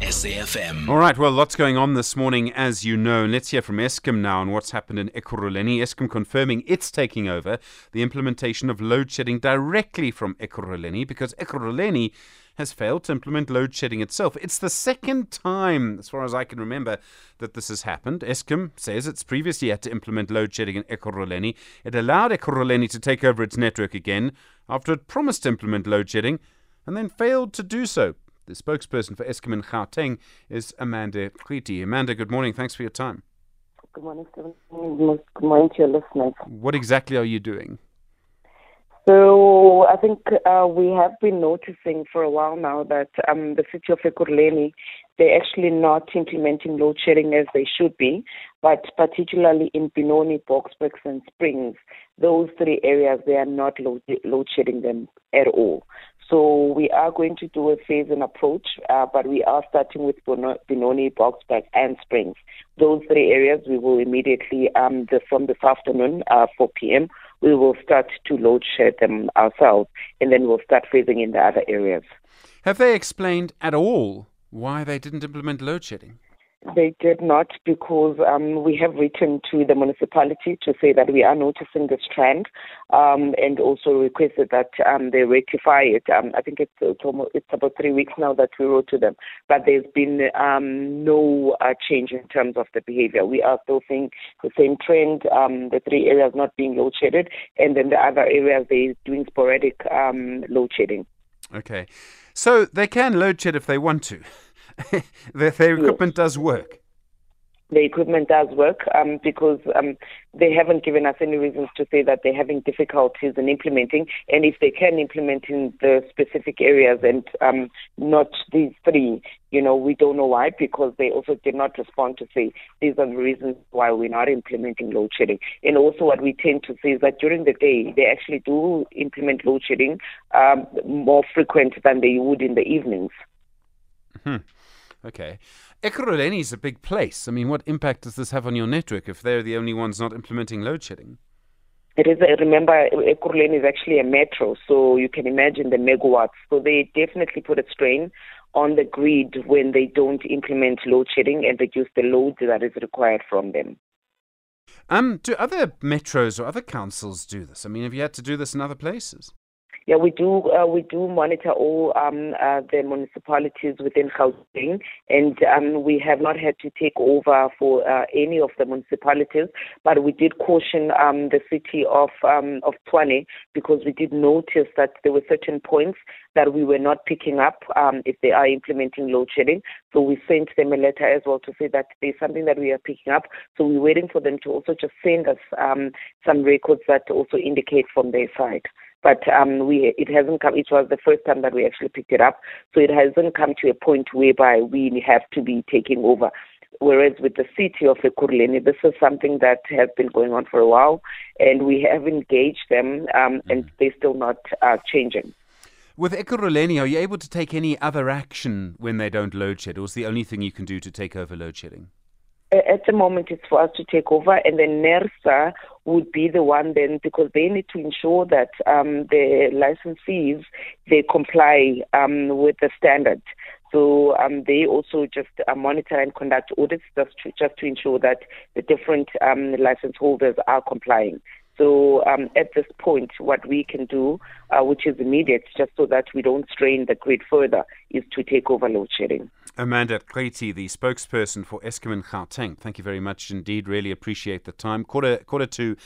SAFM. All right, well, lots going on this morning, as you know. Let's hear from Eskom now on what's happened in Ekurhuleni. Eskom confirming it's taking over the implementation of load shedding directly from Ekurhuleni because Ekurhuleni has failed to implement load shedding itself. It's the second time, as far as I can remember, that this has happened. Eskom says it's previously had to implement load shedding in Ekurhuleni. It allowed Ekurhuleni to take over its network again after it promised to implement load shedding and then failed to do so. The spokesperson for Eskom in Gauteng is Amanda Qithi. Amanda, good morning. Thanks for your time. Good morning, Stephen. Good morning to your listeners. What exactly are you doing? So I think uh, we have been noticing for a while now that um, the city of Ekurhuleni, they're actually not implementing load shedding as they should be, but particularly in Benoni, Boksburg, and Springs, those three areas, they are not load, load shedding them at all. So we are going to do a phase and approach, uh, but we are starting with Benoni, Boksburg, and Springs. Those three areas, we will immediately, um, the, from this afternoon, uh, 4 p.m., we will start to load shed them ourselves, and then we'll start phasing in the other areas. Have they explained at all why they didn't implement load shedding? They did not because um, we have written to the municipality to say that we are noticing this trend um, and also requested that um, they rectify it. Um, I think it's, it's, almost, it's about three weeks now that we wrote to them, but there's been um, no uh, change in terms of the behavior. We are still seeing the same trend, um, the three areas not being load shedded, and then the other areas they're doing sporadic load shedding. Okay. So they can load shed if they want to. the, their equipment yes. does work. The equipment does work um, because um, they haven't given us any reasons to say that they're having difficulties in implementing. And if they can implement in the specific areas and um, not these three, you know, we don't know why because they also did not respond to say these are the reasons why we're not implementing load shedding. And also, what we tend to see is that during the day, they actually do implement load shedding um, more frequent than they would in the evenings. Hmm. Okay. Ekurhuleni is a big place. I mean, what impact does this have on your network if they're the only ones not implementing load shedding? It is. Remember, Ekurhuleni is actually a metro, so you can imagine the megawatts. So they definitely put a strain on the grid when they don't implement load shedding and reduce the load that is required from them. Um, do other metros or other councils do this? I mean, have you had to do this in other places? Yeah, we do. Uh, we do monitor all um, uh, the municipalities within Gauteng, and um, we have not had to take over for uh, any of the municipalities. But we did caution um, the city of um, of Tshwane because we did notice that there were certain points that we were not picking up um, if they are implementing load shedding. So we sent them a letter as well to say that there's something that we are picking up. So we're waiting for them to also just send us um, some records that also indicate from their side but um, we it hasn't come. It was the first time that we actually picked it up, so it hasn't come to a point whereby we have to be taking over. Whereas with the city of Ekurhuleni, this is something that has been going on for a while, and we have engaged them, um, and mm. they're still not uh, changing. With Ekurhuleni, are you able to take any other action when they don't load shed, or is the only thing you can do to take over load shedding? At the moment it's for us to take over and then NERSA would be the one then because they need to ensure that um, the licensees they comply um, with the standard. So um, they also just uh, monitor and conduct audits just to, just to ensure that the different um, license holders are complying. So um, at this point, what we can do, uh, which is immediate, just so that we don't strain the grid further, is to take over load shedding. Amanda Qithi, the spokesperson for Eskom in Gauteng. Thank you very much indeed. Really appreciate the time. Quarter, quarter to